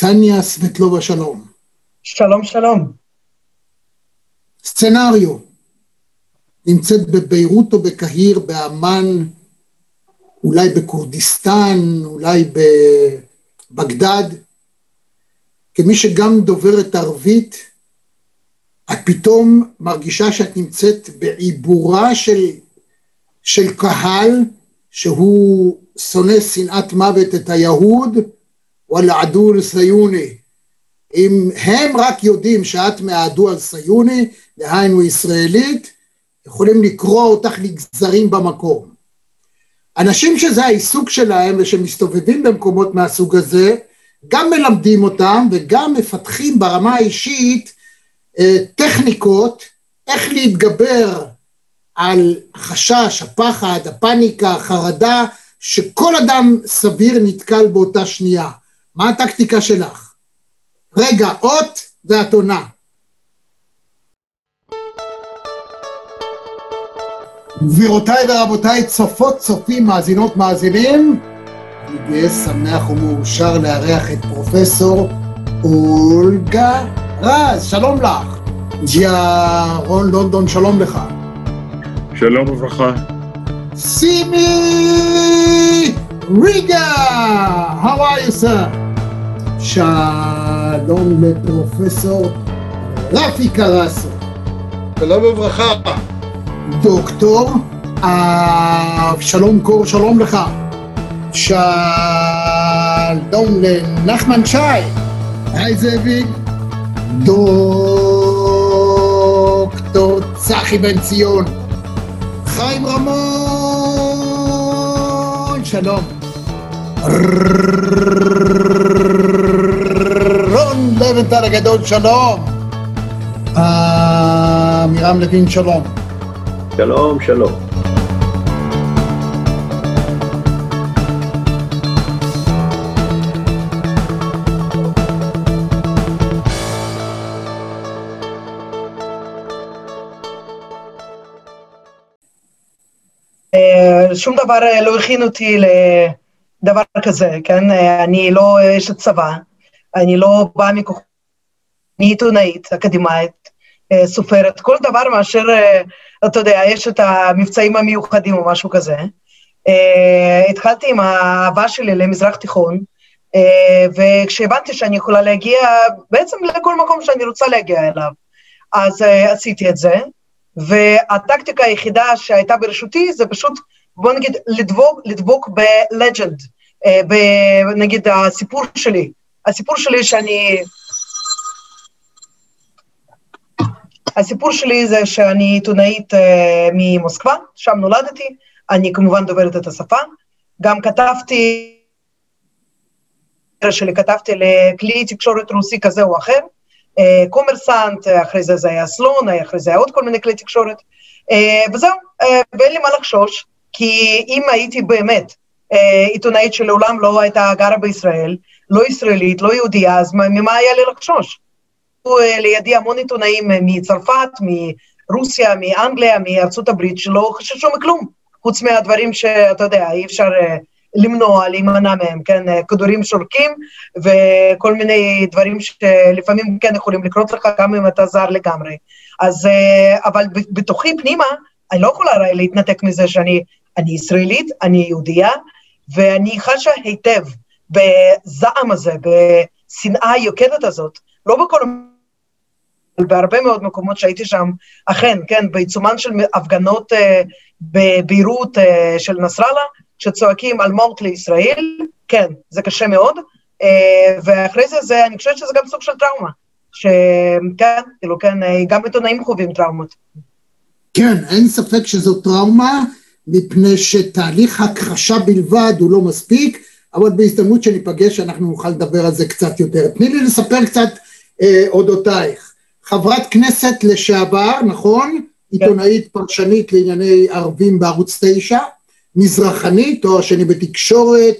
קסניה סבטלובה שלום. שלום שלום. סצנריו, נמצאת בביירות או בקהיר, באמ"ן, אולי בכורדיסטן, אולי בבגדד. כמי שגם דוברת ערבית, את פתאום מרגישה שאת נמצאת בעיבורה של, של קהל שהוא שונא שנאת מוות את היהוד, וואלה עדול סיוני. אם הם רק יודעים שאת מהעדו על סיוני, דהיינו ישראלית, יכולים לקרוא אותך לגזרים במקום. אנשים שזה העיסוק שלהם ושמסתובבים במקומות מהסוג הזה, גם מלמדים אותם וגם מפתחים ברמה האישית אה, טכניקות איך להתגבר על החשש, הפחד, הפניקה, החרדה, שכל אדם סביר נתקל באותה שנייה. מה הטקטיקה שלך? רגע, אות ואת עונה. גבירותיי ורבותיי, צופות, צופים, מאזינות, מאזינים, אני גאה, שמח ומאושר לארח את פרופסור אולגה רז, שלום לך. ג'יה רון לונדון, שלום לך. שלום וברכה. סימי ריגה, how are you sir? שלום לפרופסור רפי קרסו. שלום וברכה. דוקטור אבשלום קור, שלום לך. שלום לנחמן שי. היי זאביק. דוקטור צחי בן ציון. חיים רמון, שלום. רון לבנטל הגדול, שלום. עמירם לוין, שלום. שלום, שלום. אה, שום דבר אה, לא הכין אותי לדבר כזה, כן? אה, אני לא אשת צבא, אני לא באה מכוח... אני עיתונאית, אקדמאית, סופרת, כל דבר מאשר, אתה יודע, יש את המבצעים המיוחדים או משהו כזה. התחלתי עם האהבה שלי למזרח תיכון, וכשהבנתי שאני יכולה להגיע בעצם לכל מקום שאני רוצה להגיע אליו, אז עשיתי את זה. והטקטיקה היחידה שהייתה ברשותי זה פשוט, בוא נגיד, לדבוק, לדבוק בלג'נד, אה, נגיד הסיפור שלי, הסיפור שלי שאני... הסיפור שלי זה שאני עיתונאית אה, ממוסקבה, שם נולדתי, אני כמובן דוברת את השפה, גם כתבתי, שלי כתבתי לכלי תקשורת רוסי כזה או אחר, אה, קומרסנט, אחרי זה זה היה סלון, אחרי זה היה עוד כל מיני כלי תקשורת, וזהו, ואין לי מה לחשוש, כי אם הייתי באמת עיתונאית שלעולם לא הייתה גרה בישראל, לא ישראלית, לא יהודייה, אז ממה היה לי לחשוש? לידי המון עיתונאים מצרפת, מרוסיה, מאנגליה, מארצות הברית, שלא חששו מכלום, חוץ מהדברים שאתה יודע, אי אפשר למנוע, להימנע מהם, כן, כדורים שורקים וכל מיני דברים שלפעמים כן יכולים לקרות לך גם אם אתה זר לגמרי. אז, אה, אבל בתוכי פנימה, אני לא יכולה להתנתק מזה שאני אני ישראלית, אני יהודייה, ואני חשה היטב בזעם הזה, בשנאה היוקדת הזאת, לא בכל... בהרבה מאוד מקומות שהייתי שם, אכן, כן, בעיצומן של הפגנות אה, בביירות אה, של נסראללה, שצועקים על מות לישראל, כן, זה קשה מאוד, אה, ואחרי זה, זה, אני חושבת שזה גם סוג של טראומה, שכן, כאילו, כן, אה, גם עיתונאים חווים טראומות. כן, אין ספק שזו טראומה, מפני שתהליך הכחשה בלבד הוא לא מספיק, אבל בהזדמנות שניפגש אנחנו נוכל לדבר על זה קצת יותר. תני לי לספר קצת אה, אודותייך. חברת כנסת לשעבר, נכון? כן. עיתונאית פרשנית לענייני ערבים בערוץ 9, מזרחנית, תואר שני בתקשורת,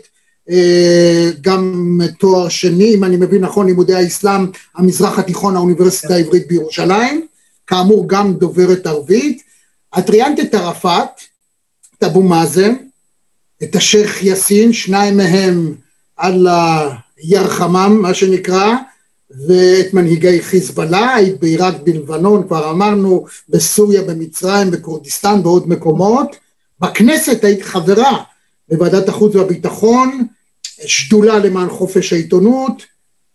אה, גם תואר שני, אם אני מבין נכון, לימודי האסלאם, המזרח התיכון, האוניברסיטה העברית בירושלים, כאמור גם דוברת ערבית. את ראיינת את ערפאת, את אבו מאזן, את השייח' יאסין, שניים מהם על ירחמם, מה שנקרא, ואת מנהיגי חיזבאללה, בעיראק בלבנון, כבר אמרנו, בסוריה, במצרים, בכורדיסטן, בעוד מקומות. בכנסת היית חברה בוועדת החוץ והביטחון, שדולה למען חופש העיתונות,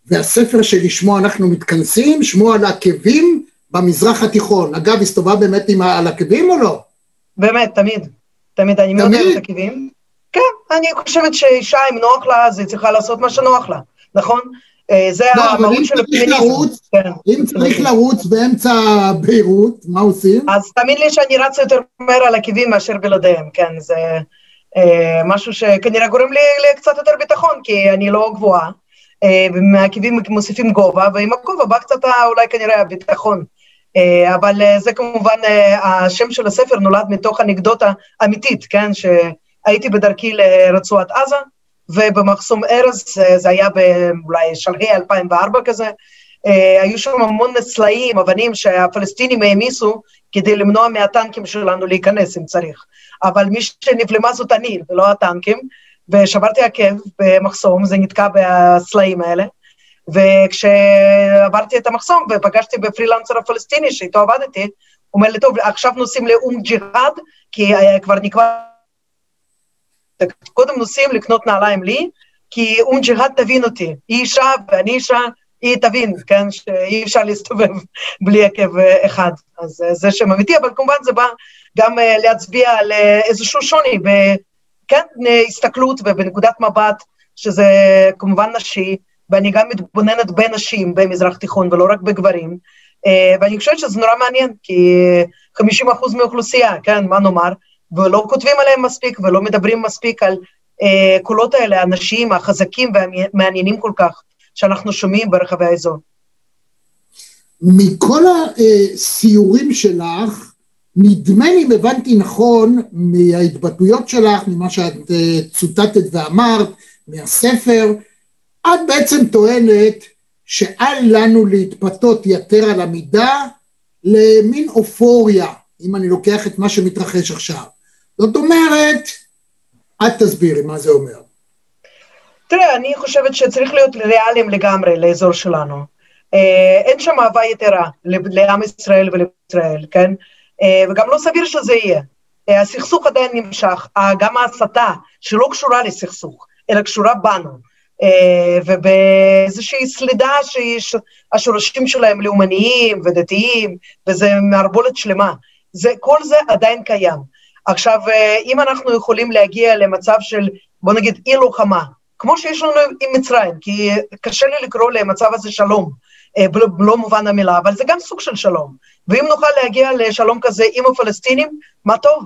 והספר שלשמו אנחנו מתכנסים, שמו על עקבים במזרח התיכון. אגב, הסתובבה באמת עם על עקבים או לא? באמת, תמיד. תמיד, אני מאוד אוהבת עקבים. כן, אני חושבת שאישה, אם נוח לה, אז היא צריכה לעשות מה שנוח לה, נכון? אה, זה לא, המהות של הפמיניזם. כן. אם צריך לרוץ באמצע ביירות, מה עושים? אז תאמין לי שאני רצה יותר מהר על עקבים מאשר בלעדיהם, כן, זה אה, משהו שכנראה גורם לי קצת יותר ביטחון, כי אני לא גבוהה, אה, ומעקבים מוסיפים גובה, ועם הגובה בא קצת אולי כנראה הביטחון. אה, אבל אה, זה כמובן, אה, השם של הספר נולד מתוך אנקדוטה אמיתית, כן, שהייתי בדרכי לרצועת עזה, ובמחסום ארז, זה היה אולי שלהי 2004 כזה, היו שם המון סלעים, אבנים שהפלסטינים העמיסו כדי למנוע מהטנקים שלנו להיכנס אם צריך. אבל מי שנבלמה זאת אני, ולא הטנקים, ושברתי עקב במחסום, זה נתקע בסלעים האלה, וכשעברתי את המחסום ופגשתי בפרילנסר הפלסטיני שאיתו עבדתי, הוא אומר לי, טוב, עכשיו נוסעים לאום ג'יהאד, כי כבר נקבע... קודם נוסעים לקנות נעליים לי, כי אום ג'יהאד תבין אותי. היא אישה ואני אישה, היא תבין, כן, שאי אפשר להסתובב בלי עקב אחד. אז זה שם אמיתי, אבל כמובן זה בא גם להצביע על איזשהו שוני, כן, הסתכלות ובנקודת מבט, שזה כמובן נשי, ואני גם מתבוננת בנשים במזרח תיכון ולא רק בגברים, אה, ואני חושבת שזה נורא מעניין, כי 50% מהאוכלוסייה, כן, מה נאמר, ולא כותבים עליהם מספיק ולא מדברים מספיק על אה, קולות האלה, האנשים החזקים והמעניינים כל כך, שאנחנו שומעים ברחבי האזור. מכל הסיורים שלך, נדמה לי, אם הבנתי נכון, מההתבטאויות שלך, ממה שאת אה, צוטטת ואמרת, מהספר, את בעצם טוענת שאל לנו להתפתות יתר על המידה למין אופוריה, אם אני לוקח את מה שמתרחש עכשיו. זאת אומרת, את תסבירי מה זה אומר. תראה, אני חושבת שצריך להיות ריאליים לגמרי לאזור שלנו. אה, אין שם אהבה יתרה לעם ישראל ולישראל, כן? אה, וגם לא סביר שזה יהיה. אה, הסכסוך עדיין נמשך, גם ההסתה שלא קשורה לסכסוך, אלא קשורה בנו. אה, ובאיזושהי סלידה שהשורשים שלהם לאומניים ודתיים, וזה מערבולת שלמה. זה, כל זה עדיין קיים. עכשיו, אה, אם אנחנו יכולים להגיע למצב של, בוא נגיד, אי לוחמה, כמו שיש לנו עם מצרים, כי קשה לי לקרוא למצב הזה שלום, אה, מובן המילה, אבל זה גם סוג של שלום. ואם נוכל להגיע לשלום כזה עם הפלסטינים, מה טוב,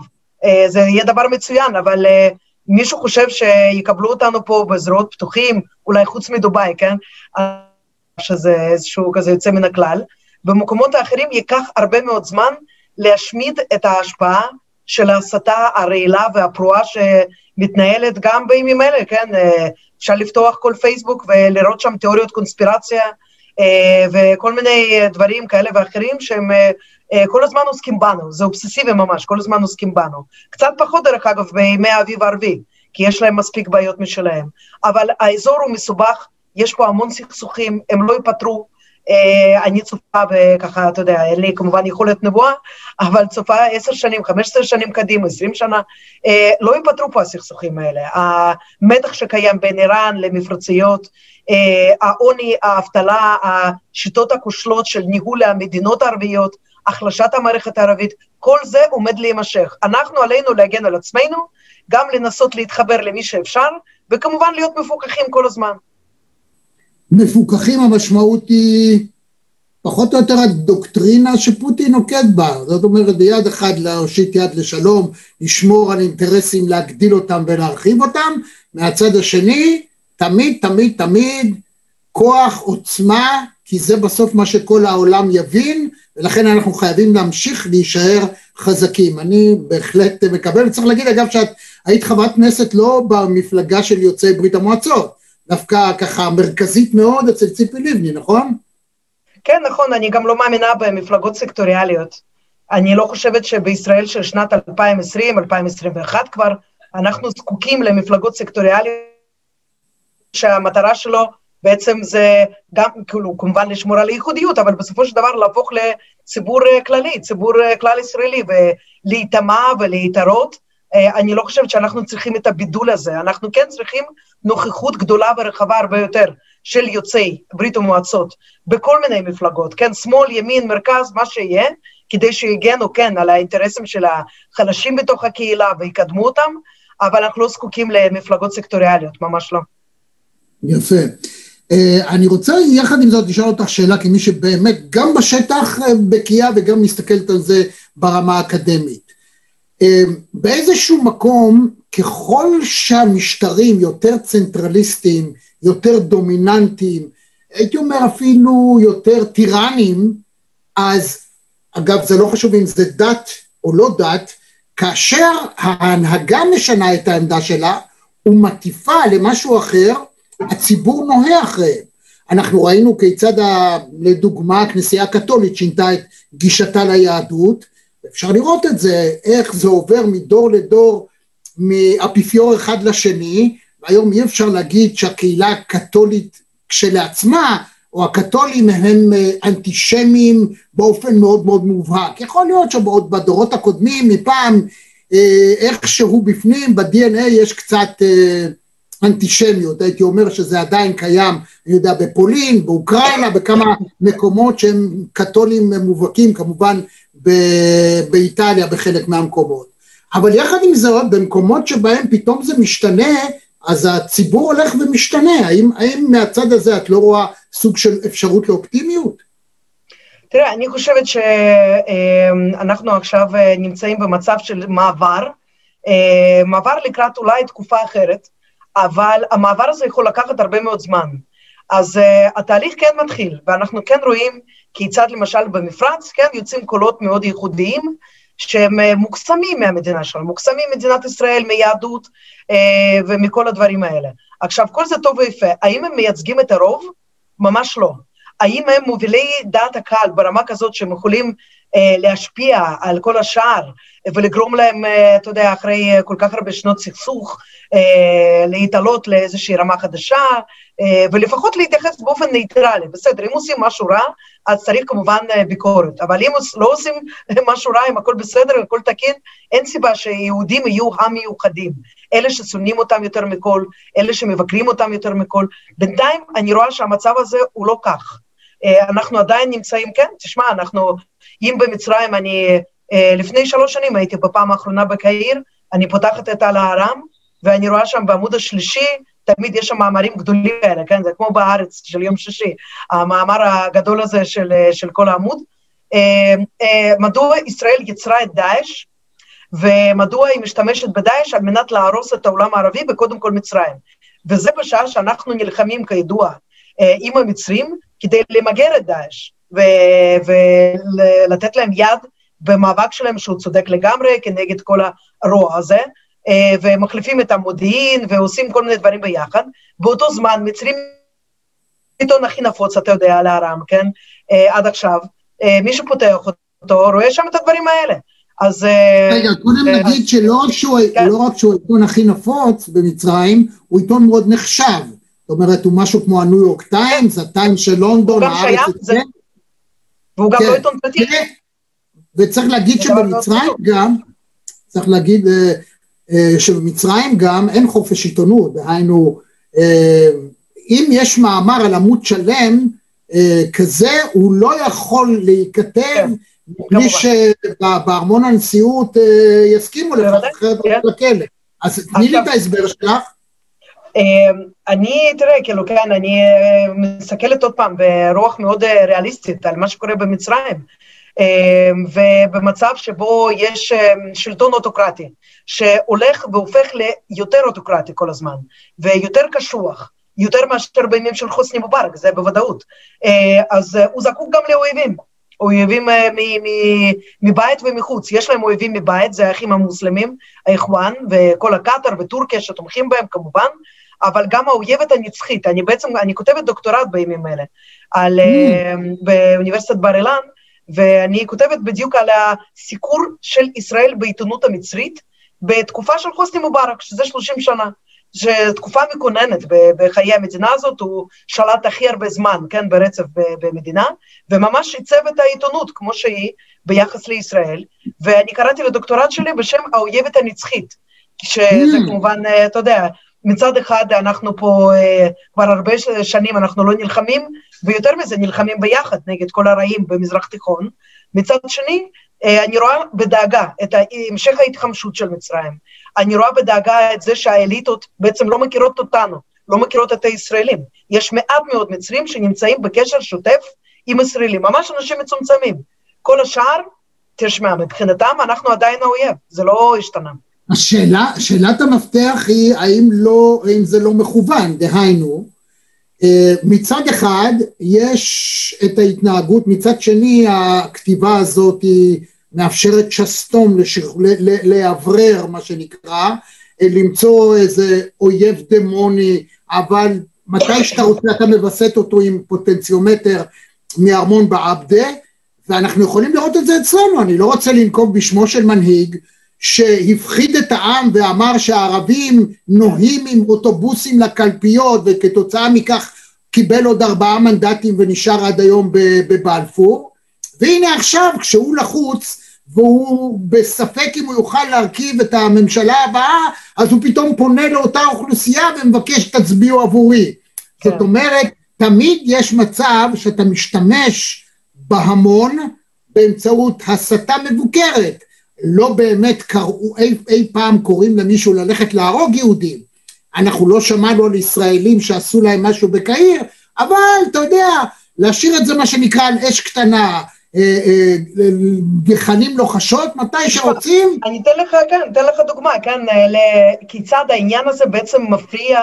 זה יהיה דבר מצוין, אבל מישהו חושב שיקבלו אותנו פה בזרועות פתוחים, אולי חוץ מדובאי, כן? שזה איזשהו כזה יוצא מן הכלל. במקומות האחרים ייקח הרבה מאוד זמן להשמיד את ההשפעה של ההסתה הרעילה והפרועה שמתנהלת גם בימים אלה, כן? אפשר לפתוח כל פייסבוק ולראות שם תיאוריות קונספירציה וכל מיני דברים כאלה ואחרים שהם אה, אה, כל הזמן עוסקים בנו, זה אובססיבי ממש, כל הזמן עוסקים בנו. קצת פחות, דרך אגב, בימי האביב הערבי, כי יש להם מספיק בעיות משלהם. אבל האזור הוא מסובך, יש פה המון סכסוכים, הם לא ייפתרו. Uh, אני צופה וככה, אתה יודע, אין לי כמובן יכולת נבואה, אבל צופה עשר שנים, חמש עשרה שנים קדימה, עשרים שנה, uh, לא ייפתרו פה הסכסוכים האלה. המתח שקיים בין איראן למפרציות, uh, העוני, האבטלה, השיטות הכושלות של ניהול המדינות הערביות, החלשת המערכת הערבית, כל זה עומד להימשך. אנחנו עלינו להגן על עצמנו, גם לנסות להתחבר למי שאפשר, וכמובן להיות מפוקחים כל הזמן. מפוקחים המשמעות היא פחות או יותר הדוקטרינה שפוטין נוקט בה, זאת אומרת ביד אחד להושיט יד לשלום, לשמור על אינטרסים, להגדיל אותם ולהרחיב אותם, מהצד השני תמיד תמיד תמיד כוח, עוצמה, כי זה בסוף מה שכל העולם יבין, ולכן אנחנו חייבים להמשיך להישאר חזקים. אני בהחלט מקבל, צריך להגיד אגב שאת היית חברת כנסת לא במפלגה של יוצאי ברית המועצות, דווקא ככה מרכזית מאוד אצל ציפי לבני, נכון? כן, נכון, אני גם לא מאמינה במפלגות סקטוריאליות. אני לא חושבת שבישראל של שנת 2020, 2021 כבר, אנחנו זקוקים למפלגות סקטוריאליות שהמטרה שלו בעצם זה גם, כאילו, כמובן לשמור על הייחודיות, אבל בסופו של דבר להפוך לציבור כללי, ציבור כלל ישראלי, ולהיטמע ולהתערות. אני לא חושבת שאנחנו צריכים את הבידול הזה, אנחנו כן צריכים נוכחות גדולה ורחבה הרבה יותר של יוצאי ברית המועצות בכל מיני מפלגות, כן, שמאל, ימין, מרכז, מה שיהיה, כדי שיגנו, כן, על האינטרסים של החלשים בתוך הקהילה ויקדמו אותם, אבל אנחנו לא זקוקים למפלגות סקטוריאליות, ממש לא. יפה. Uh, אני רוצה יחד עם זאת לשאול אותך שאלה כמי שבאמת גם בשטח uh, בקיאה וגם מסתכלת על זה ברמה האקדמית. Uh, באיזשהו מקום ככל שהמשטרים יותר צנטרליסטיים, יותר דומיננטיים, הייתי אומר אפילו יותר טירנים, אז אגב זה לא חשוב אם זה דת או לא דת, כאשר ההנהגה משנה את העמדה שלה ומטיפה למשהו אחר, הציבור נוהה אחריהם. אנחנו ראינו כיצד, ה, לדוגמה, הכנסייה הקתולית שינתה את גישתה ליהדות, אפשר לראות את זה, איך זה עובר מדור לדור, מאפיפיור אחד לשני, והיום אי אפשר להגיד שהקהילה הקתולית כשלעצמה או הקתולים הם אה, אנטישמים באופן מאוד מאוד מובהק. יכול להיות שבדורות הקודמים מפעם אה, איכשהו בפנים ב-DNA יש קצת אה, אנטישמיות, הייתי אומר שזה עדיין קיים, אני יודע, בפולין, באוקראינה, בכמה מקומות שהם קתולים מובהקים, כמובן באיטליה בחלק מהמקומות. אבל יחד עם זאת, במקומות שבהם פתאום זה משתנה, אז הציבור הולך ומשתנה, האם, האם מהצד הזה את לא רואה סוג של אפשרות לאופטימיות? תראה, אני חושבת שאנחנו עכשיו נמצאים במצב של מעבר, מעבר לקראת אולי תקופה אחרת, אבל המעבר הזה יכול לקחת הרבה מאוד זמן. אז התהליך כן מתחיל, ואנחנו כן רואים כיצד למשל במפרץ, כן, יוצאים קולות מאוד ייחודיים, שהם אה, מוקסמים מהמדינה שלנו, מוקסמים ממדינת ישראל, מיהדות אה, ומכל הדברים האלה. עכשיו, כל זה טוב ויפה. האם הם מייצגים את הרוב? ממש לא. האם הם מובילי דעת הקהל ברמה כזאת שהם יכולים אה, להשפיע על כל השאר ולגרום להם, אה, אתה יודע, אחרי כל כך הרבה שנות סכסוך, אה, להתעלות לאיזושהי רמה חדשה, אה, ולפחות להתייחס באופן ניטרלי. בסדר, אם עושים משהו רע, אז צריך כמובן אה, ביקורת, אבל אם לא עושים משהו רע, אם הכל בסדר, הכל תקין, אין סיבה שיהודים יהיו המיוחדים. אלה ששונאים אותם יותר מכל, אלה שמבקרים אותם יותר מכל. בינתיים אני רואה שהמצב הזה הוא לא כך. אנחנו עדיין נמצאים, כן, תשמע, אנחנו, אם במצרים אני, לפני שלוש שנים הייתי בפעם האחרונה בקהיר, אני פותחת את על הארם, ואני רואה שם בעמוד השלישי, תמיד יש שם מאמרים גדולים כאלה, כן? זה כמו בארץ של יום שישי, המאמר הגדול הזה של, של כל העמוד. אה, אה, מדוע ישראל יצרה את דאעש, ומדוע היא משתמשת בדאעש על מנת להרוס את העולם הערבי, וקודם כל מצרים. וזה בשעה שאנחנו נלחמים, כידוע, אה, עם המצרים, כדי למגר את דאעש, ולתת להם יד במאבק שלהם שהוא צודק לגמרי כנגד כל הרוע הזה. אה, ומחליפים את המודיעין ועושים כל מיני דברים ביחד. באותו זמן מצרים עיתון הכי נפוץ, אתה יודע, על הארם, כן? אה, עד עכשיו. אה, מי שפותח אותו רואה שם את הדברים האלה. אז... רגע, קודם נגיד שלא רק שהוא, כן. לא רק שהוא העיתון הכי נפוץ במצרים, הוא עיתון מאוד נחשב. זאת אומרת, הוא משהו כמו הניו יורק טיימס, הטיימס של לונדון, הארץ... זה... והוא גם לא כן. עיתון פרטי. וצריך להגיד שבמצרים גם, צריך להגיד, אה, שבמצרים גם אין חופש עיתונות, דהיינו אה, אם יש מאמר על עמוד שלם אה, כזה הוא לא יכול להיכתב כן, בלי שבארמון הנשיאות יסכימו לכך אחרת כן. לכלא. אז תני לי את ההסבר שלך. אני, תראה, כאילו, כן, אני מסתכלת עוד פעם ברוח מאוד ריאליסטית על מה שקורה במצרים. אמ, ובמצב שבו יש אמ, שלטון אוטוקרטי, שהולך והופך ליותר אוטוקרטי כל הזמן, ויותר קשוח, יותר מאשר בימים של חוסני מובארק, זה בוודאות. אה, אז אה, הוא זקוק גם לאויבים, אויבים אה, מבית ומחוץ. יש להם אויבים מבית, זה האחים המוסלמים, האיחואן, וכל הקטאר וטורקיה שתומכים בהם כמובן, אבל גם האויבת הנצחית. אני בעצם, אני כותבת דוקטורט בימים אלה, על, mm. באוניברסיטת בר אילן, ואני כותבת בדיוק על הסיקור של ישראל בעיתונות המצרית בתקופה של חוסני מובארק, שזה 30 שנה. שתקופה מכוננת בחיי המדינה הזאת, הוא שלט הכי הרבה זמן, כן, ברצף במדינה, וממש עיצב את העיתונות כמו שהיא ביחס לישראל, ואני קראתי לדוקטורט שלי בשם האויבת הנצחית, שזה mm. כמובן, אה, אתה יודע, מצד אחד אנחנו פה אה, כבר הרבה שנים אנחנו לא נלחמים, ויותר מזה נלחמים ביחד נגד כל הרעים במזרח תיכון, מצד שני אה, אני רואה בדאגה את המשך ההתחמשות של מצרים. אני רואה בדאגה את זה שהאליטות בעצם לא מכירות אותנו, לא מכירות את הישראלים. יש מעט מאוד מצרים שנמצאים בקשר שוטף עם ישראלים, ממש אנשים מצומצמים. כל השאר, תשמע, מבחינתם אנחנו עדיין האויב, זה לא השתנה. השאלה, שאלת המפתח היא האם, לא, האם זה לא מכוון, דהיינו, אה, מצד אחד יש את ההתנהגות, מצד שני הכתיבה הזאת היא מאפשרת שסתום לאוורר מה שנקרא, אה, למצוא איזה אויב דמוני, אבל מתי שאתה רוצה אתה מווסת אותו עם פוטנציומטר מארמון בעבדה, ואנחנו יכולים לראות את זה אצלנו, אני לא רוצה לנקוב בשמו של מנהיג שהפחיד את העם ואמר שהערבים נוהים עם אוטובוסים לקלפיות וכתוצאה מכך קיבל עוד ארבעה מנדטים ונשאר עד היום בבלפור. והנה עכשיו כשהוא לחוץ והוא בספק אם הוא יוכל להרכיב את הממשלה הבאה אז הוא פתאום פונה לאותה אוכלוסייה ומבקש תצביעו עבורי. כן. זאת אומרת תמיד יש מצב שאתה משתמש בהמון באמצעות הסתה מבוקרת לא באמת קראו, אי, אי פעם קוראים למישהו ללכת להרוג יהודים. אנחנו לא שמענו על ישראלים שעשו להם משהו בקהיר, אבל אתה יודע, להשאיר את זה מה שנקרא על אש קטנה, אה, אה, גחנים לוחשות, מתי שרוצים. אני אתן לך, כן, אתן לך דוגמה, כן, כיצד העניין הזה בעצם מפריע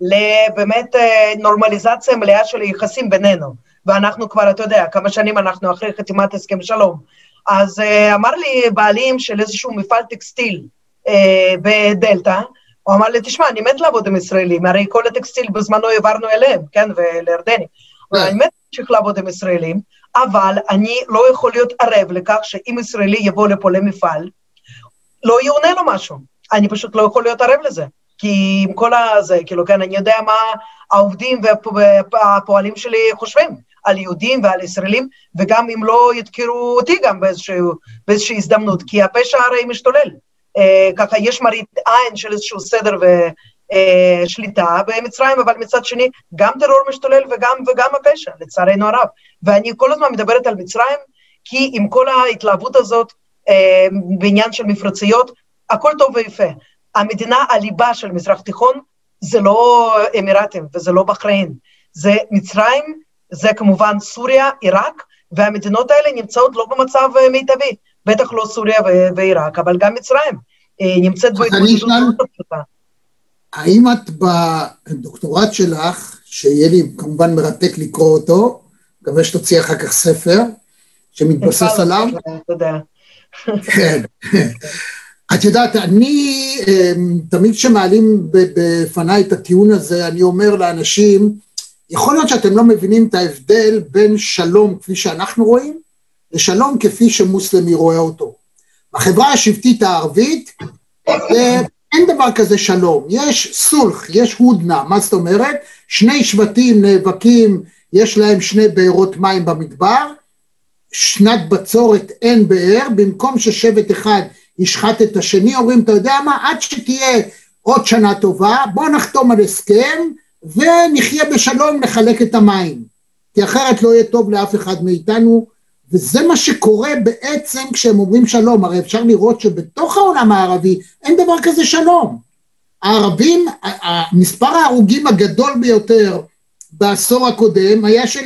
לבאמת אה, נורמליזציה מלאה של היחסים בינינו. ואנחנו כבר, אתה יודע, כמה שנים אנחנו אחרי חתימת הסכם שלום. אז uh, אמר לי בעלים של איזשהו מפעל טקסטיל uh, בדלתא, הוא אמר לי, תשמע, אני מת לעבוד עם ישראלים, הרי כל הטקסטיל בזמנו העברנו אליהם, כן, ולירדני. כן. אני מת להמשיך לעבוד עם ישראלים, אבל אני לא יכול להיות ערב לכך שאם ישראלי יבוא לפה למפעל, לא יאונה לו משהו. אני פשוט לא יכול להיות ערב לזה. כי עם כל הזה, כאילו, כן, אני יודע מה העובדים והפועלים שלי חושבים. על יהודים ועל ישראלים, וגם אם לא ידקרו אותי גם באיזשהו, באיזושהי הזדמנות, כי הפשע הרי משתולל. אה, ככה יש מראית עין של איזשהו סדר ושליטה אה, במצרים, אבל מצד שני גם טרור משתולל וגם, וגם הפשע, לצערנו הרב. ואני כל הזמן מדברת על מצרים, כי עם כל ההתלהבות הזאת אה, בעניין של מפרציות, הכל טוב ויפה. המדינה הליבה של מזרח תיכון זה לא אמירטים וזה לא בחריין, זה מצרים זה כמובן סוריה, עיראק, והמדינות האלה נמצאות לא במצב אה, מיטבי, בטח לא סוריה ועיראק, אבל גם מצרים אה, נמצאת בהתמודדות מאוד פשוטה. האם את בדוקטורט שלך, שיהיה לי כמובן מרתק לקרוא אותו, מקווה שתוציא אחר כך ספר שמתבסס עליו. תודה. כן. את יודעת, אני, אה, תמיד כשמעלים בפניי את הטיעון הזה, אני אומר לאנשים, יכול להיות שאתם לא מבינים את ההבדל בין שלום כפי שאנחנו רואים, לשלום כפי שמוסלמי רואה אותו. בחברה השבטית הערבית אין דבר כזה שלום, יש סולח, יש הודנה, מה זאת אומרת? שני שבטים נאבקים, יש להם שני בארות מים במדבר, שנת בצורת אין באר, במקום ששבט אחד ישחט את השני, אומרים, אתה יודע מה, עד שתהיה עוד שנה טובה, בוא נחתום על הסכם, ונחיה בשלום לחלק את המים, כי אחרת לא יהיה טוב לאף אחד מאיתנו, וזה מה שקורה בעצם כשהם אומרים שלום, הרי אפשר לראות שבתוך העולם הערבי אין דבר כזה שלום. הערבים, מספר ההרוגים הגדול ביותר בעשור הקודם היה של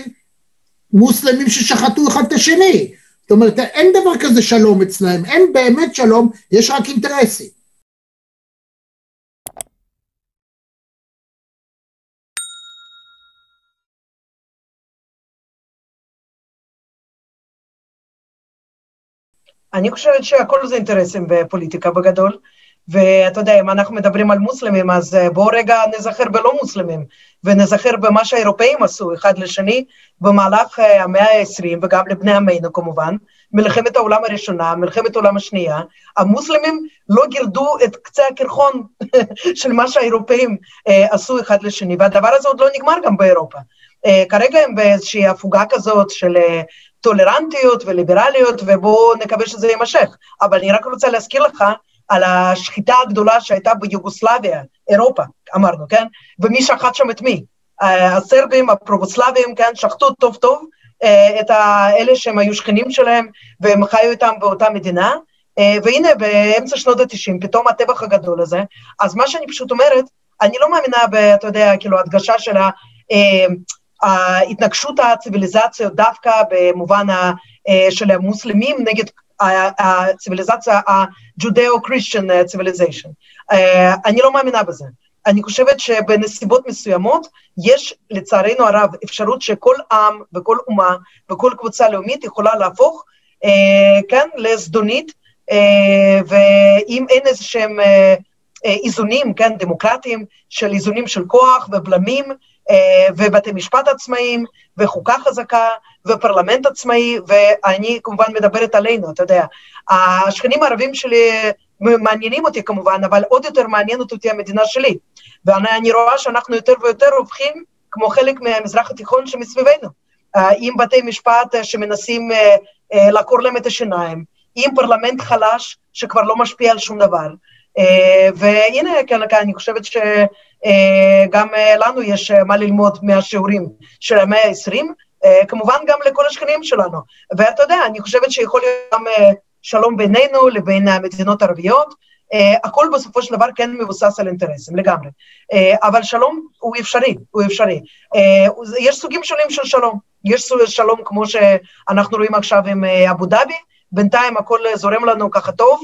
מוסלמים ששחטו אחד את השני. זאת אומרת, אין דבר כזה שלום אצלהם, אין באמת שלום, יש רק אינטרסים. אני חושבת שהכל זה אינטרסים בפוליטיקה בגדול, ואתה יודע, אם אנחנו מדברים על מוסלמים, אז בואו רגע נזכר בלא מוסלמים, ונזכר במה שהאירופאים עשו אחד לשני במהלך המאה ה-20, וגם לבני עמנו כמובן, מלחמת העולם הראשונה, מלחמת העולם השנייה, המוסלמים לא גירדו את קצה הקרחון של מה שהאירופאים אה, עשו אחד לשני, והדבר הזה עוד לא נגמר גם באירופה. אה, כרגע הם באיזושהי הפוגה כזאת של אה, טולרנטיות וליברליות, ובואו נקווה שזה יימשך. אבל אני רק רוצה להזכיר לך על השחיטה הגדולה שהייתה ביוגוסלביה, אירופה, אמרנו, כן? ומי שחט שם את מי? הסרבים, הפרובוסלבים, כן, שחטו טוב טוב אה, את אלה שהם היו שכנים שלהם, והם חיו איתם באותה מדינה, אה, והנה, באמצע שנות ה-90, פתאום הטבח הגדול הזה, אז מה שאני פשוט אומרת, אני לא מאמינה, ב, אתה יודע, כאילו, הדגשה של ה... אה, ההתנגשות הציוויליזציות דווקא במובן של המוסלמים נגד הציוויליזציה ה-Judeo-Christian civilization. אני לא מאמינה בזה. אני חושבת שבנסיבות מסוימות יש לצערנו הרב אפשרות שכל עם וכל אומה וכל קבוצה לאומית יכולה להפוך, אה, כן, לזדונית, אה, ואם אין איזה שהם אה, אה, איזונים, כן, דמוקרטיים, של איזונים של כוח ובלמים, אה, ובתי משפט עצמאיים, וחוקה חזקה, ופרלמנט עצמאי, ואני כמובן מדברת עלינו, אתה יודע. השכנים הערבים שלי מעניינים אותי כמובן, אבל עוד יותר מעניינת אותי המדינה שלי. ואני רואה שאנחנו יותר ויותר הופכים כמו חלק מהמזרח התיכון שמסביבנו, אה, עם בתי משפט אה, שמנסים אה, לעקור להם את השיניים, עם פרלמנט חלש שכבר לא משפיע על שום דבר. והנה, כן, כן, אני חושבת שגם לנו יש מה ללמוד מהשיעורים של המאה ה-20, כמובן גם לכל השכנים שלנו. ואתה יודע, אני חושבת שיכול להיות גם שלום בינינו לבין המדינות הערביות, הכל בסופו של דבר כן מבוסס על אינטרסים, לגמרי. אבל שלום הוא אפשרי, הוא אפשרי. יש סוגים שונים של שלום. יש שלום כמו שאנחנו רואים עכשיו עם אבו דאבי, בינתיים הכל זורם לנו ככה טוב,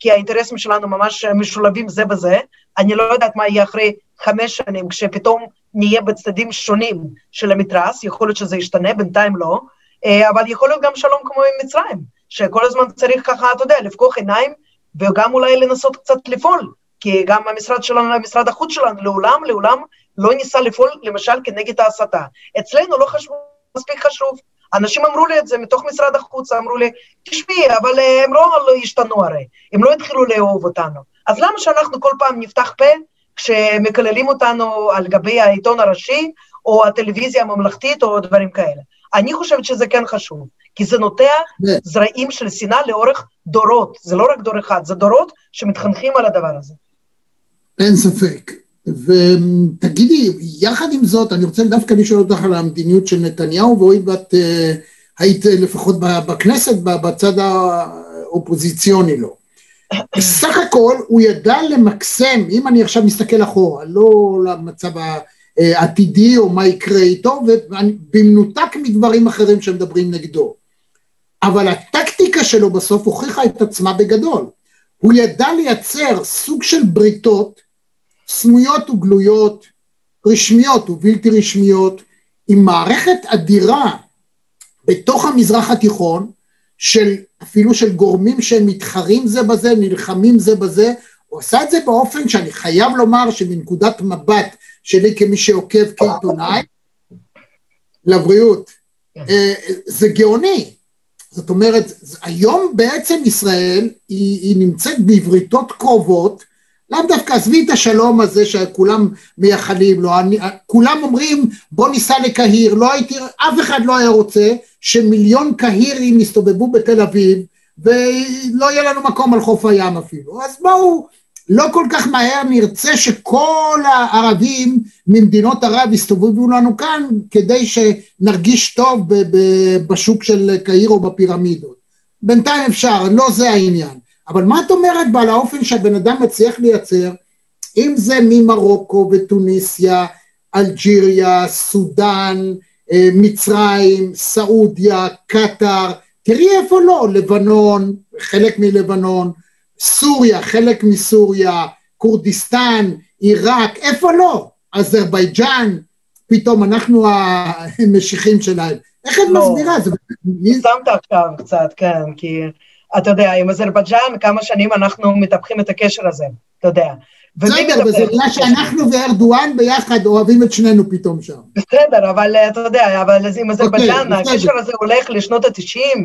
כי האינטרסים שלנו ממש משולבים זה בזה. אני לא יודעת מה יהיה אחרי חמש שנים, כשפתאום נהיה בצדדים שונים של המתרס, יכול להיות שזה ישתנה, בינתיים לא, uh, אבל יכול להיות גם שלום כמו עם מצרים, שכל הזמן צריך ככה, אתה יודע, לפקוח עיניים, וגם אולי לנסות קצת לפעול, כי גם המשרד שלנו, משרד החוץ שלנו, לעולם, לעולם לא ניסה לפעול, למשל, כנגד ההסתה. אצלנו לא חשבו מספיק חשוב. אנשים אמרו לי את זה מתוך משרד החוץ, אמרו לי, תשמעי, אבל אה, הם לא, לא השתנו הרי, הם לא התחילו לאהוב אותנו. אז למה שאנחנו כל פעם נפתח פה כשמקללים אותנו על גבי העיתון הראשי, או הטלוויזיה הממלכתית, או דברים כאלה? אני חושבת שזה כן חשוב. כי זה נוטע זרעים של שנאה לאורך דורות, זה לא רק דור אחד, זה דורות שמתחנכים על הדבר הזה. אין ספק. ותגידי, יחד עם זאת, אני רוצה דווקא לשאול אותך על המדיניות של נתניהו, והואיל ואת uh, היית לפחות בכנסת, בצד האופוזיציוני לו. סך הכל הוא ידע למקסם, אם אני עכשיו מסתכל אחורה, לא למצב העתידי או מה יקרה איתו, ובמנותק מדברים אחרים שמדברים נגדו. אבל הטקטיקה שלו בסוף הוכיחה את עצמה בגדול. הוא ידע לייצר סוג של בריתות סמויות וגלויות, רשמיות ובלתי רשמיות, עם מערכת אדירה בתוך המזרח התיכון, של אפילו של גורמים שהם מתחרים זה בזה, נלחמים זה בזה, הוא עשה את זה באופן שאני חייב לומר שמנקודת מבט שלי כמי שעוקב כעיתונאי, לבריאות. אה, זה גאוני, זאת אומרת, היום בעצם ישראל היא, היא נמצאת בבריתות קרובות, לאו דווקא עזבי את השלום הזה שכולם מייחלים לו, אני, כולם אומרים בוא ניסע לקהיר, לא הייתי, אף אחד לא היה רוצה שמיליון קהירים יסתובבו בתל אביב ולא יהיה לנו מקום על חוף הים אפילו, אז בואו לא כל כך מהר נרצה שכל הערבים ממדינות ערב יסתובבו לנו כאן כדי שנרגיש טוב בשוק של קהיר או בפירמידות. בינתיים אפשר, לא זה העניין. אבל מה את אומרת בעל האופן שהבן אדם מצליח לייצר, אם זה ממרוקו וטוניסיה, אלג'יריה, סודאן, אה, מצרים, סעודיה, קטאר, תראי איפה לא, לבנון, חלק מלבנון, סוריה, חלק מסוריה, כורדיסטן, עיראק, איפה לא? אזרבייג'אן, פתאום אנחנו המשיחים שלהם. איך את לא. מסבירה? זה... שמת עכשיו קצת, כן, כי אתה יודע, עם אזרבייג'אן, כמה שנים אנחנו מטפחים את הקשר הזה, אתה יודע. בסדר, וזה בגלל שאנחנו וארדואן ביחד אוהבים את שנינו פתאום שם. בסדר, אבל אתה יודע, אבל עם אזרבייג'אן, okay, הקשר הזה הולך לשנות ה-90,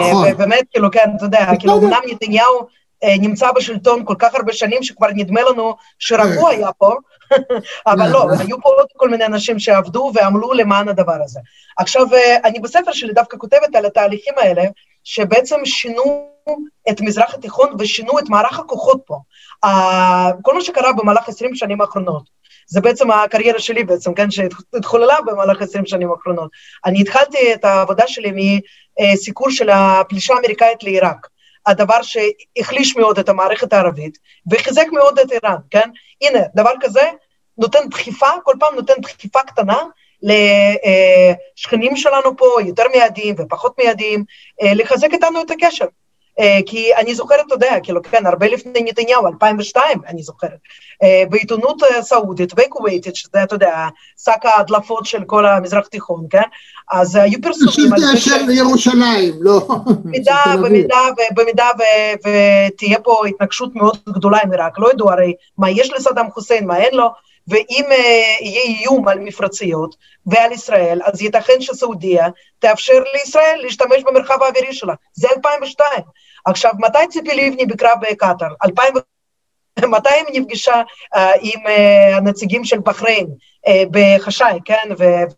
נכון. ובאמת, כאילו, כן, אתה יודע, כאילו, אמנם נתניהו נמצא בשלטון כל כך הרבה שנים, שכבר נדמה לנו שרק הוא היה פה, אבל לא, היו פה עוד כל מיני אנשים שעבדו ועמלו למען הדבר הזה. עכשיו, אני בספר שלי דווקא כותבת על התהליכים האלה, שבעצם שינו את מזרח התיכון ושינו את מערך הכוחות פה. כל מה שקרה במהלך 20 שנים האחרונות, זה בעצם הקריירה שלי בעצם, כן, שהתחוללה במהלך 20 שנים האחרונות. אני התחלתי את העבודה שלי מסיקור של הפלישה האמריקאית לעיראק. הדבר שהחליש מאוד את המערכת הערבית וחיזק מאוד את איראן, כן? הנה, דבר כזה נותן דחיפה, כל פעם נותן דחיפה קטנה לשכנים שלנו פה, יותר מיידיים ופחות מיידיים, לחזק איתנו את הקשר. כי אני זוכרת, אתה יודע, כאילו, כן, הרבה לפני נתניהו, 2002, אני זוכרת, בעיתונות סעודית וכווייתית, שזה, אתה יודע, שק ההדלפות של כל המזרח התיכון, כן? אז היו פרסומים... שזה של ירושלים, לא... במידה, במידה, במידה ותהיה פה התנגשות מאוד גדולה עם עיראק, לא ידעו הרי מה יש לסדאם חוסיין, מה אין לו, ואם uh, יהיה איום על מפרציות ועל ישראל, אז ייתכן שסעודיה תאפשר לישראל להשתמש במרחב האווירי שלה. זה 2002. עכשיו, מתי ציפי לבני ביקרה בקטאר? 2000... מתי היא נפגשה uh, עם uh, הנציגים של בחריין uh, בחשאי, כן?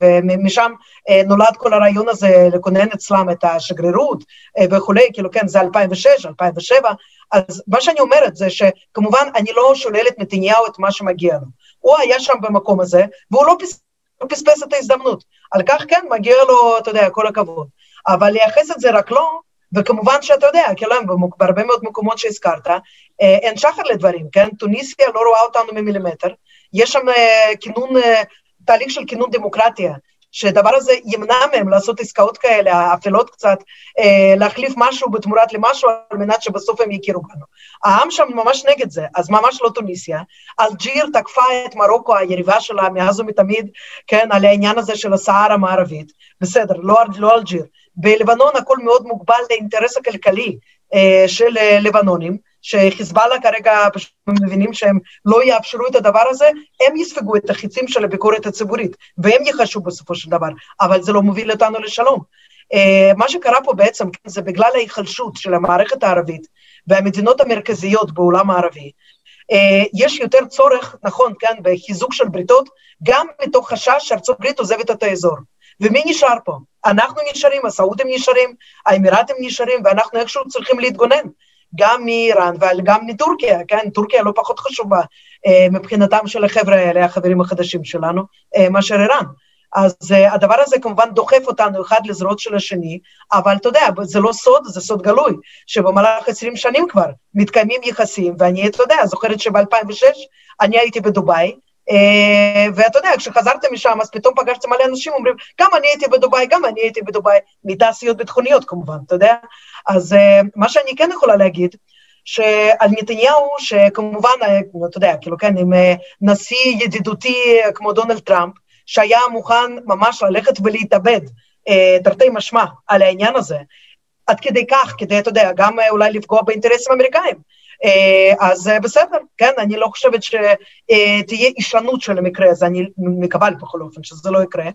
ומשם uh, נולד כל הרעיון הזה לכונן אצלם את השגרירות uh, וכולי, כאילו, כן, זה 2006, 2007. אז מה שאני אומרת זה שכמובן אני לא שוללת נתניהו את מה שמגיע לו. הוא היה שם במקום הזה, והוא לא פס... לא פספס את ההזדמנות. על כך כן, מגיע לו, אתה יודע, כל הכבוד. אבל לייחס את זה רק לו, וכמובן שאתה יודע, כאילו, בהרבה מאוד מקומות שהזכרת, אה, אין שחר לדברים, כן? טוניסיה לא רואה אותנו ממילימטר, יש שם אה, כינון, אה, תהליך של כינון דמוקרטיה, שהדבר הזה ימנע מהם לעשות עסקאות כאלה, אפלות קצת, אה, להחליף משהו בתמורת למשהו, על מנת שבסוף הם יכירו בנו. העם שם ממש נגד זה, אז ממש לא טוניסיה. אלג'יר תקפה את מרוקו, היריבה שלה מאז ומתמיד, כן, על העניין הזה של הסהר המערבית. בסדר, לא, לא אלג'יר. בלבנון הכל מאוד מוגבל לאינטרס הכלכלי אה, של אה, לבנונים. שחיזבאללה כרגע פשוט מבינים שהם לא יאפשרו את הדבר הזה, הם יספגו את החיצים של הביקורת הציבורית, והם יחשו בסופו של דבר, אבל זה לא מוביל אותנו לשלום. Uh, מה שקרה פה בעצם זה בגלל ההיחלשות של המערכת הערבית והמדינות המרכזיות בעולם הערבי, uh, יש יותר צורך, נכון, כן, בחיזוק של בריתות, גם מתוך חשש שארצות הברית עוזבת את האזור. ומי נשאר פה? אנחנו נשארים, הסעודים נשארים, האמירתים נשארים, ואנחנו איכשהו צריכים להתגונן. גם מאיראן וגם מטורקיה, כן? טורקיה לא פחות חשובה אה, מבחינתם של החבר'ה האלה, החברים החדשים שלנו, אה, מאשר איראן. אז uh, הדבר הזה כמובן דוחף אותנו אחד לזרועות של השני, אבל אתה יודע, זה לא סוד, זה סוד גלוי, שבמהלך 20 שנים כבר מתקיימים יחסים, ואני, אתה יודע, זוכרת שב-2006 אני הייתי בדובאי, אה, ואתה יודע, כשחזרתם משם, אז פתאום פגשתם מלא אנשים, אומרים, גם אני הייתי בדובאי, גם אני הייתי בדובאי, מתעשיות ביטחוניות כמובן, אתה יודע? אז אה, מה שאני כן יכולה להגיד, שעל נתניהו, שכמובן, אה, אתה יודע, כאילו כן, עם נשיא ידידותי כמו דונלד טראמפ, שהיה מוכן ממש ללכת ולהתאבד, תרתי משמע, על העניין הזה, עד כדי כך, כדי, אתה יודע, גם אולי לפגוע באינטרסים האמריקאים. אה, אז אה, בסדר, כן, אני לא חושבת שתהיה הישנות של המקרה הזה, אני מקווה בכל אופן שזה לא יקרה.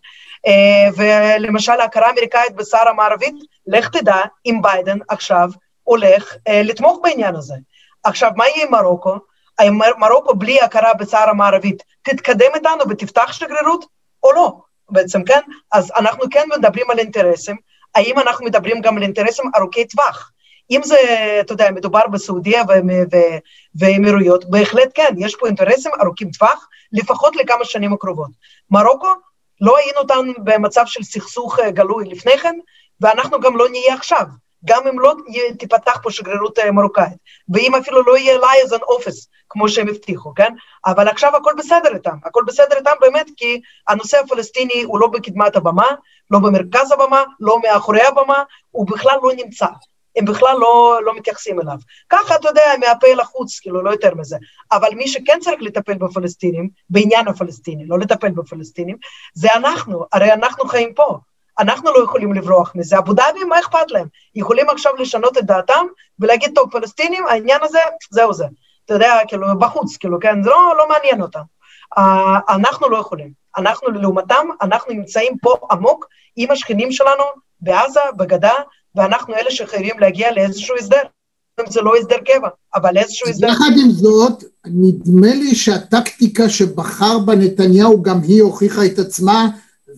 אה, ולמשל, ההכרה האמריקאית בסער המערבית, לך תדע אם ביידן עכשיו הולך לתמוך בעניין הזה. עכשיו, מה יהיה עם מרוקו? האם מרוקו בלי הכרה בסער המערבית תתקדם איתנו ותפתח שגרירות או לא? בעצם, כן? אז אנחנו כן מדברים על אינטרסים, האם אנחנו מדברים גם על אינטרסים ארוכי טווח? אם זה, אתה יודע, מדובר בסעודיה ואמירויות, בהחלט כן, יש פה אינטרסים ארוכים טווח, לפחות לכמה שנים הקרובות. מרוקו, לא היינו אותנו במצב של סכסוך אה, גלוי לפני כן, ואנחנו גם לא נהיה עכשיו, גם אם לא תיפתח פה שגרירות אה, מרוקאית, ואם אפילו לא יהיה לייזן אופס, כמו שהם הבטיחו, כן? אבל עכשיו הכל בסדר איתם, הכל בסדר איתם באמת, כי הנושא הפלסטיני הוא לא בקדמת הבמה, לא במרכז הבמה, לא מאחורי הבמה, הוא בכלל לא נמצא. הם בכלל לא, לא מתייחסים אליו. ככה, אתה יודע, מהפה לחוץ, כאילו, לא יותר מזה. אבל מי שכן צריך לטפל בפלסטינים, בעניין הפלסטיני, לא לטפל בפלסטינים, זה אנחנו, הרי אנחנו חיים פה. אנחנו לא יכולים לברוח מזה. אבו דאבי, מה אכפת להם? יכולים עכשיו לשנות את דעתם ולהגיד, טוב, פלסטינים, העניין הזה, זהו זה. אתה יודע, כאילו, בחוץ, כאילו, כן, זה לא, לא מעניין אותם. Uh, אנחנו לא יכולים. אנחנו, לעומתם, אנחנו נמצאים פה עמוק עם השכנים שלנו בעזה, בגדה, ואנחנו אלה שחייבים להגיע לאיזשהו הסדר. זה לא הסדר קבע, אבל איזשהו הסדר... יחד עם זאת, נדמה לי שהטקטיקה שבחר בה נתניהו, גם היא הוכיחה את עצמה,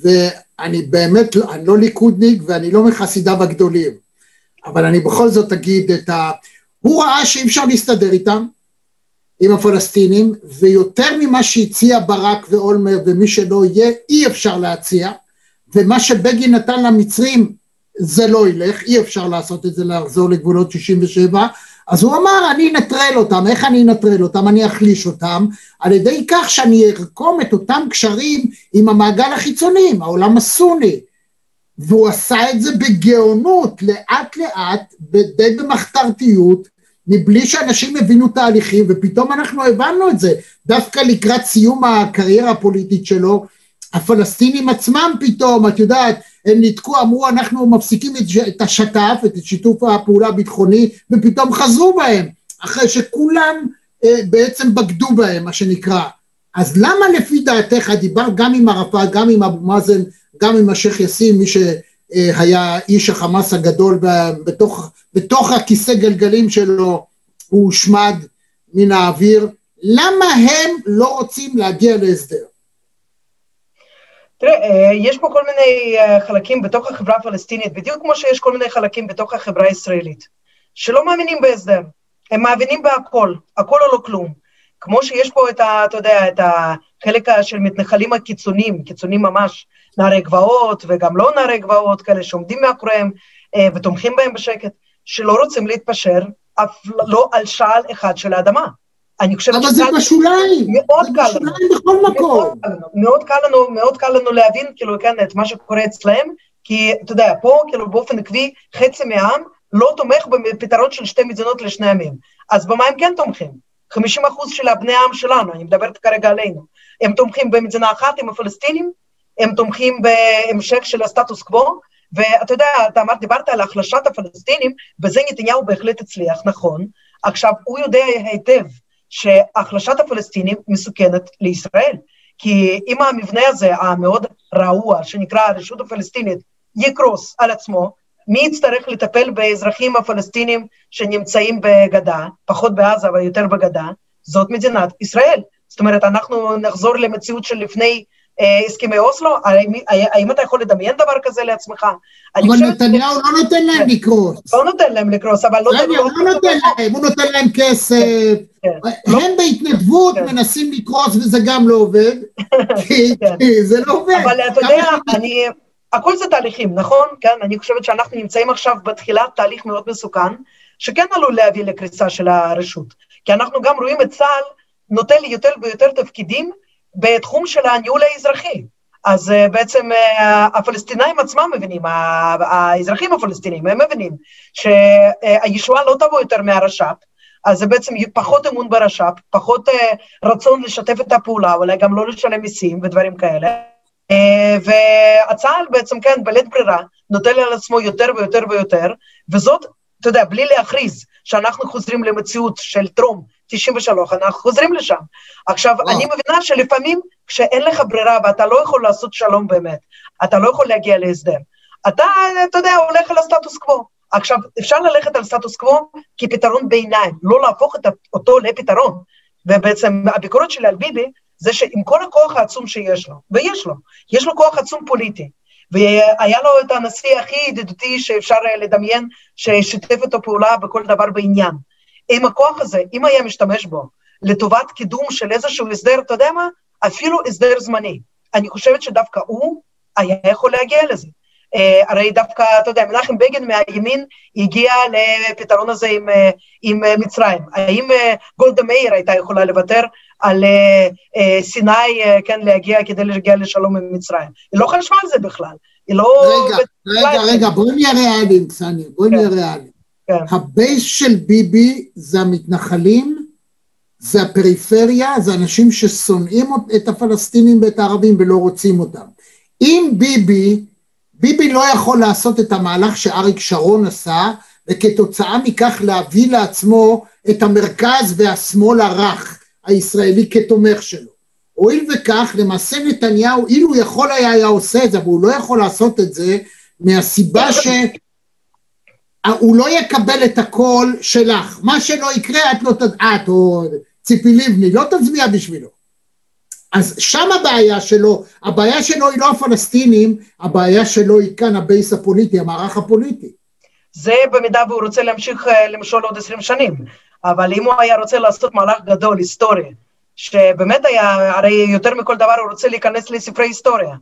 ואני באמת, אני לא ליכודניק ואני לא מחסידיו הגדולים, אבל אני בכל זאת אגיד את ה... הוא ראה שאי אפשר להסתדר איתם, עם הפלסטינים, ויותר ממה שהציע ברק ואולמר ומי שלא יהיה, אי אפשר להציע, ומה שבגין נתן למצרים זה לא ילך, אי אפשר לעשות את זה לחזור לגבולות 67, אז הוא אמר אני אנטרל אותם, איך אני אנטרל אותם? אני אחליש אותם על ידי כך שאני ארקום את אותם קשרים עם המעגל החיצוני, עם העולם הסוני. והוא עשה את זה בגאונות, לאט לאט, די במחתרתיות, מבלי שאנשים הבינו תהליכים, ופתאום אנחנו הבנו את זה, דווקא לקראת סיום הקריירה הפוליטית שלו, הפלסטינים עצמם פתאום, את יודעת, הם ניתקו, אמרו אנחנו מפסיקים את השת"פ, את שיתוף הפעולה הביטחוני, ופתאום חזרו בהם, אחרי שכולם אה, בעצם בגדו בהם, מה שנקרא. אז למה לפי דעתך, דיברת גם עם ערפאת, גם עם אבו מאזן, גם עם השייח' יאסין, מי שהיה איש החמאס הגדול בתוך, בתוך הכיסא גלגלים שלו, הוא הושמד מן האוויר, למה הם לא רוצים להגיע להסדר? תראה, אה, יש פה כל מיני אה, חלקים בתוך החברה הפלסטינית, בדיוק כמו שיש כל מיני חלקים בתוך החברה הישראלית, שלא מאמינים בהסדר. הם מאמינים בהכל, הכל או לא כלום. כמו שיש פה את ה... אתה יודע, את החלק של מתנחלים הקיצוניים, קיצוניים ממש, נערי גבעות וגם לא נערי גבעות, כאלה שעומדים מאחוריהם אה, ותומכים בהם בשקט, שלא רוצים להתפשר אף לא על שעל אחד של האדמה. אני חושבת אבל זה בשוליים, מאוד זה קל בשוליים לנו. בכל מקום. מאוד קל לנו, מאוד קל לנו להבין, כאילו, כן, את מה שקורה אצלהם, כי אתה יודע, פה, כאילו, באופן עקבי, חצי מהעם לא תומך בפתרון של שתי מדינות לשני עמים. אז במה הם כן תומכים? 50 אחוז של הבני העם שלנו, אני מדברת כרגע עלינו, הם תומכים במדינה אחת עם הפלסטינים, הם תומכים בהמשך של הסטטוס קוו, ואתה יודע, אתה אמרת, דיברת על החלשת הפלסטינים, בזה נתניהו בהחלט הצליח, נכון. עכשיו, הוא יודע היטב שהחלשת הפלסטינים מסוכנת לישראל. כי אם המבנה הזה, המאוד רעוע, שנקרא הרשות הפלסטינית, יקרוס על עצמו, מי יצטרך לטפל באזרחים הפלסטינים שנמצאים בגדה, פחות בעזה ויותר בגדה? זאת מדינת ישראל. זאת אומרת, אנחנו נחזור למציאות של לפני הסכמי אוסלו? האם, האם אתה יכול לדמיין דבר כזה לעצמך? אבל נתניהו לא נותן להם כן. לקרוס. לא נותן להם לקרוס, אבל לא... הוא לא נותן להם, הוא נותן להם כסף. כן, כן. הם בהתנדבות מנסים לקרוס וזה גם לא עובד, כי זה לא עובד. אבל אתה יודע, אני... הכל זה תהליכים, נכון? כן, אני חושבת שאנחנו נמצאים עכשיו בתחילת תהליך מאוד מסוכן, שכן עלול להביא לקריסה של הרשות. כי אנחנו גם רואים את צה"ל נוטל יותר ויותר תפקידים בתחום של הניהול האזרחי. אז uh, בעצם uh, הפלסטינאים עצמם מבינים, האזרחים הפלסטינים, הם מבינים שהישועה לא תבוא יותר מהרש"פ, אז זה בעצם פחות אמון ברש"פ, פחות uh, רצון לשתף את הפעולה, אולי גם לא לשלם מיסים ודברים כאלה. והצה"ל בעצם, כן, בלית ברירה, נוטל על עצמו יותר ויותר ויותר, וזאת, אתה יודע, בלי להכריז שאנחנו חוזרים למציאות של טרום 93, אנחנו חוזרים לשם. עכשיו, וואו. אני מבינה שלפעמים כשאין לך ברירה ואתה לא יכול לעשות שלום באמת, אתה לא יכול להגיע להסדר, אתה, אתה יודע, הולך על הסטטוס קוו. עכשיו, אפשר ללכת על סטטוס קוו כפתרון ביניים, לא להפוך את אותו לפתרון. ובעצם הביקורת שלי על ביבי זה שעם כל הכוח העצום שיש לו, ויש לו, יש לו כוח עצום פוליטי, והיה לו את הנשיא הכי ידידותי שאפשר לדמיין, ששיתף איתו פעולה בכל דבר בעניין. עם הכוח הזה, אם היה משתמש בו לטובת קידום של איזשהו הסדר, אתה יודע מה? אפילו הסדר זמני. אני חושבת שדווקא הוא היה יכול להגיע לזה. אה, הרי דווקא, אתה יודע, מנחם בגין מהימין הגיע לפתרון הזה עם, אה, עם אה, מצרים. האם אה, גולדה מאיר הייתה יכולה לוותר על אה, אה, סיני, אה, כן, להגיע כדי להגיע לשלום עם מצרים? היא לא חשבה על זה בכלל. היא לא... רגע, רגע, רגע, בואי נהיה ריאליים, סני, בואי נהיה כן. ריאליים. כן. ה base של ביבי זה המתנחלים, זה הפריפריה, זה אנשים ששונאים את הפלסטינים ואת הערבים ולא רוצים אותם. אם ביבי ביבי לא יכול לעשות את המהלך שאריק שרון עשה, וכתוצאה מכך להביא לעצמו את המרכז והשמאל הרך הישראלי כתומך שלו. הואיל וכך, למעשה נתניהו, אילו יכול היה, היה עושה את זה, אבל הוא לא יכול לעשות את זה, מהסיבה שהוא לא יקבל את הקול שלך. מה שלא יקרה, את לא ת... את או ציפי לבני לא תצביע בשבילו. אז שם הבעיה שלו, הבעיה שלו היא לא הפלסטינים, הבעיה שלו היא כאן ה base הפוליטי, המערך הפוליטי. זה במידה והוא רוצה להמשיך אה, למשול עוד עשרים שנים, אבל אם הוא היה רוצה לעשות מהלך גדול, היסטורי, שבאמת היה, הרי יותר מכל דבר הוא רוצה להיכנס לספרי היסטוריה.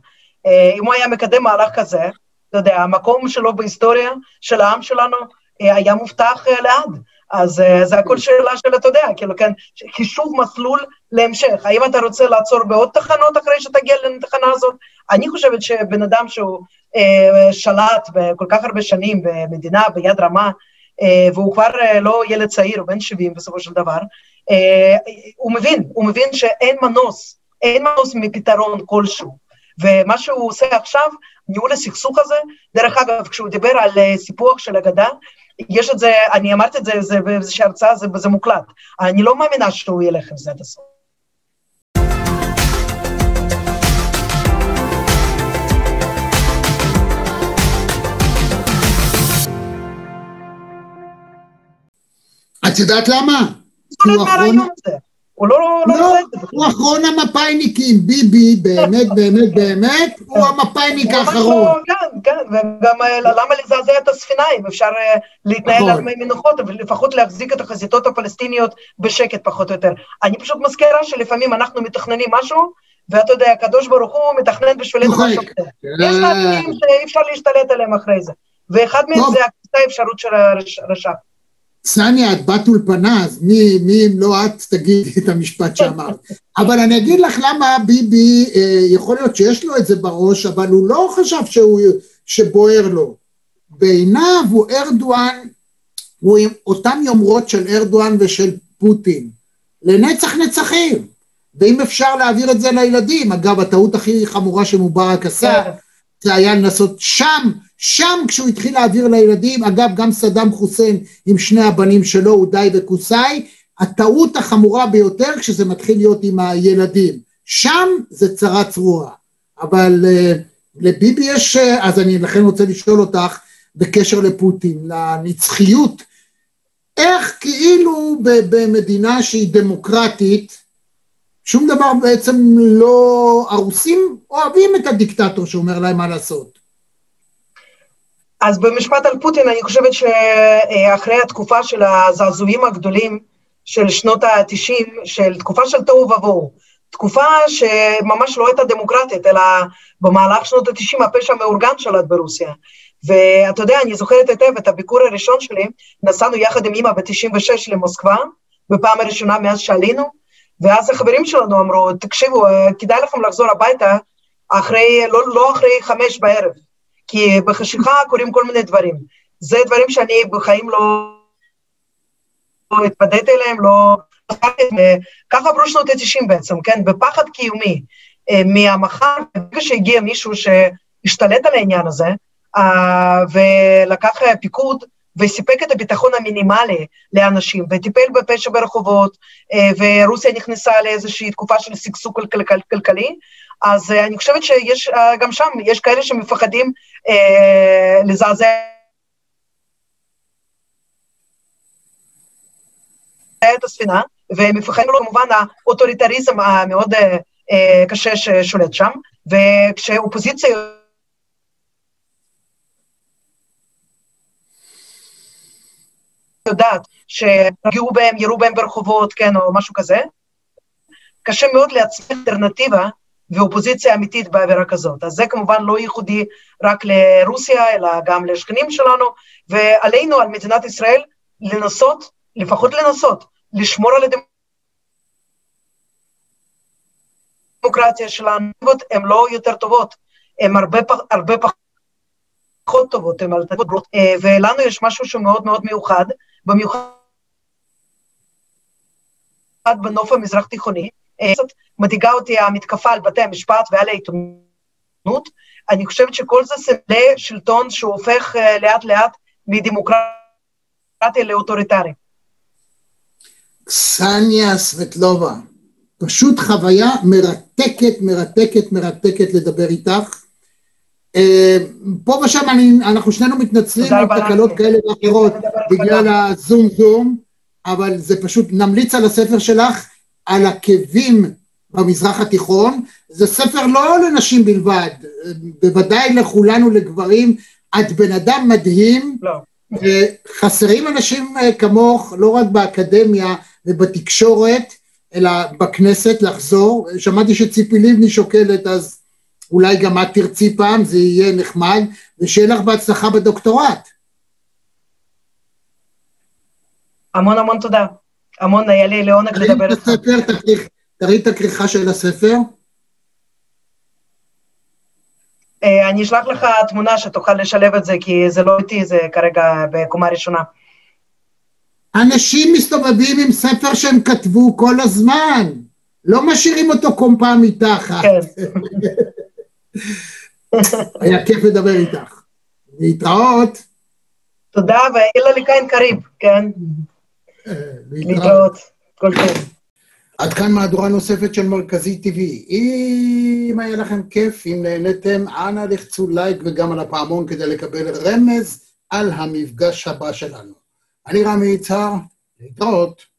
אה, אם הוא היה מקדם מהלך כזה, אתה יודע, המקום שלו בהיסטוריה של העם שלנו אה, היה מובטח לעד. אז זה הכל שאלה של, אתה יודע, כאילו, כן, חישוב מסלול להמשך. האם אתה רוצה לעצור בעוד תחנות אחרי שתגיע לתחנה הזאת? אני חושבת שבן אדם שהוא אה, שלט בכל כך הרבה שנים במדינה ביד רמה, אה, והוא כבר אה, לא ילד צעיר, הוא בן 70 בסופו של דבר, הוא מבין, הוא מבין שאין מנוס, אין מנוס מפתרון כלשהו. ומה שהוא עושה עכשיו, ניהול הסכסוך הזה, דרך אגב, כשהוא דיבר על סיפוח של הגדה, יש את זה, אני אמרתי את זה, זה באיזושהי הרצאה, זה, זה מוקלט. אני לא מאמינה שהוא ילך עם זה עד הסוף. את יודעת למה? הוא לא, לא, לא, הוא אחרון המפאיניקים, ביבי, באמת, באמת, באמת, הוא המפאיניק האחרון. כן, כן, וגם אה, למה לזעזע את הספינה אם אפשר אה, להתנהל על מי מנוחות, ולפחות להחזיק את החזיתות הפלסטיניות בשקט פחות או יותר. אני פשוט מזכירה שלפעמים אנחנו מתכננים משהו, ואתה יודע, הקדוש ברוך הוא מתכנן בשבילנו משהו אחר. יש נתונים שאי אפשר להשתלט עליהם אחרי זה, ואחד מהם זה האפשרות של הרש"פ. סניה, את בת אולפנה, אז מי, מי אם לא את תגידי את המשפט שאמרת. אבל אני אגיד לך למה ביבי, אה, יכול להיות שיש לו את זה בראש, אבל הוא לא חשב שהוא, שבוער לו. בעיניו הוא ארדואן, הוא עם אותם יומרות של ארדואן ושל פוטין. לנצח נצחים. ואם אפשר להעביר את זה לילדים, אגב, הטעות הכי חמורה שמובארק עשה, כן. זה היה לנסות שם שם כשהוא התחיל להעביר לילדים, אגב גם סדאם חוסיין עם שני הבנים שלו, אודאי וקוסאי, הטעות החמורה ביותר כשזה מתחיל להיות עם הילדים, שם זה צרה צרורה, אבל uh, לביבי יש, uh, אז אני לכן רוצה לשאול אותך בקשר לפוטין, לנצחיות, איך כאילו במדינה שהיא דמוקרטית, שום דבר בעצם לא, הרוסים אוהבים את הדיקטטור שאומר להם מה לעשות. אז במשפט על פוטין, אני חושבת שאחרי התקופה של הזעזועים הגדולים של שנות ה-90, של תקופה של תוהו ובוהו, תקופה שממש לא הייתה דמוקרטית, אלא במהלך שנות ה-90 הפשע המאורגן שלט ברוסיה. ואתה יודע, אני זוכרת היטב את הביקור הראשון שלי, נסענו יחד עם אמא ב-96 למוסקבה, בפעם הראשונה מאז שעלינו, ואז החברים שלנו אמרו, תקשיבו, כדאי לכם לחזור הביתה אחרי, לא, לא אחרי חמש בערב, כי בחשיכה קורים כל מיני דברים. זה דברים שאני בחיים לא, לא התפדיתי אליהם, לא... ככה עברו שנות ה-90 בעצם, כן? בפחד קיומי אה, מהמחר, ברגע שהגיע מישהו שהשתלט על העניין הזה, אה, ולקח אה, פיקוד, וסיפק את הביטחון המינימלי לאנשים, וטיפל בפשע ברחובות, ורוסיה נכנסה לאיזושהי תקופה של שגשוג כלכלי, אז uh, אני חושבת שיש, uh, גם שם, יש כאלה שמפחדים uh, לזעזע את הספינה, ומפחדים לו כמובן האוטוריטריזם המאוד uh, קשה ששולט שם, וכשאופוזיציה יודעת שיראו בהם, יראו בהם ברחובות, כן, או משהו כזה, קשה מאוד להצמיח אלטרנטיבה ואופוזיציה אמיתית באווירה כזאת. אז זה כמובן לא ייחודי רק לרוסיה, אלא גם לשכנים שלנו, ועלינו, על מדינת ישראל, לנסות, לפחות לנסות, לשמור על הדמוקרטיה שלנו. הן לא יותר טובות, הן הרבה, הרבה פחות טובות, הן טובות, אה, ולנו יש משהו שהוא מאוד מאוד מיוחד, במיוחד בנוף המזרח תיכוני, מדאיגה אותי המתקפה על בתי המשפט ועל העיתונות. אני חושבת שכל זה סמלי שלטון שהוא הופך לאט לאט מדמוקרטיה לאוטוריטרי. קסניה סבטלובה, פשוט חוויה מרתקת, מרתקת, מרתקת לדבר איתך. אה, פה ושם אני, אנחנו שנינו מתנצלים על תקלות כאלה ואחרות בגלל הזום זום, אבל זה פשוט, נמליץ על הספר שלך, על עקבים במזרח התיכון, זה ספר לא לנשים בלבד, בוודאי לכולנו לגברים, את בן אדם מדהים, לא. חסרים אנשים אה, כמוך, לא רק באקדמיה ובתקשורת, אלא בכנסת לחזור, שמעתי שציפי לבני שוקלת אז אולי גם את תרצי פעם, זה יהיה נחמד, ושיהיה לך בהצלחה בדוקטורט. המון המון תודה. המון, היה לי לעונג לדבר איתך. תראי את הכריכה של הספר. אה, אני אשלח לך תמונה שתוכל לשלב את זה, כי זה לא איתי, זה כרגע בקומה ראשונה. אנשים מסתובבים עם ספר שהם כתבו כל הזמן, לא משאירים אותו קומפה מתחת. כן. היה כיף לדבר איתך. להתראות. תודה, ואילה לקיין קריב, כן? אה, להתראות. כל טוב. עד כאן מהדורה נוספת של מרכזי TV. אם היה לכם כיף, אם נהניתם, אנא לחצו לייק וגם על הפעמון כדי לקבל רמז על המפגש הבא שלנו. אני רמי יצהר, להתראות.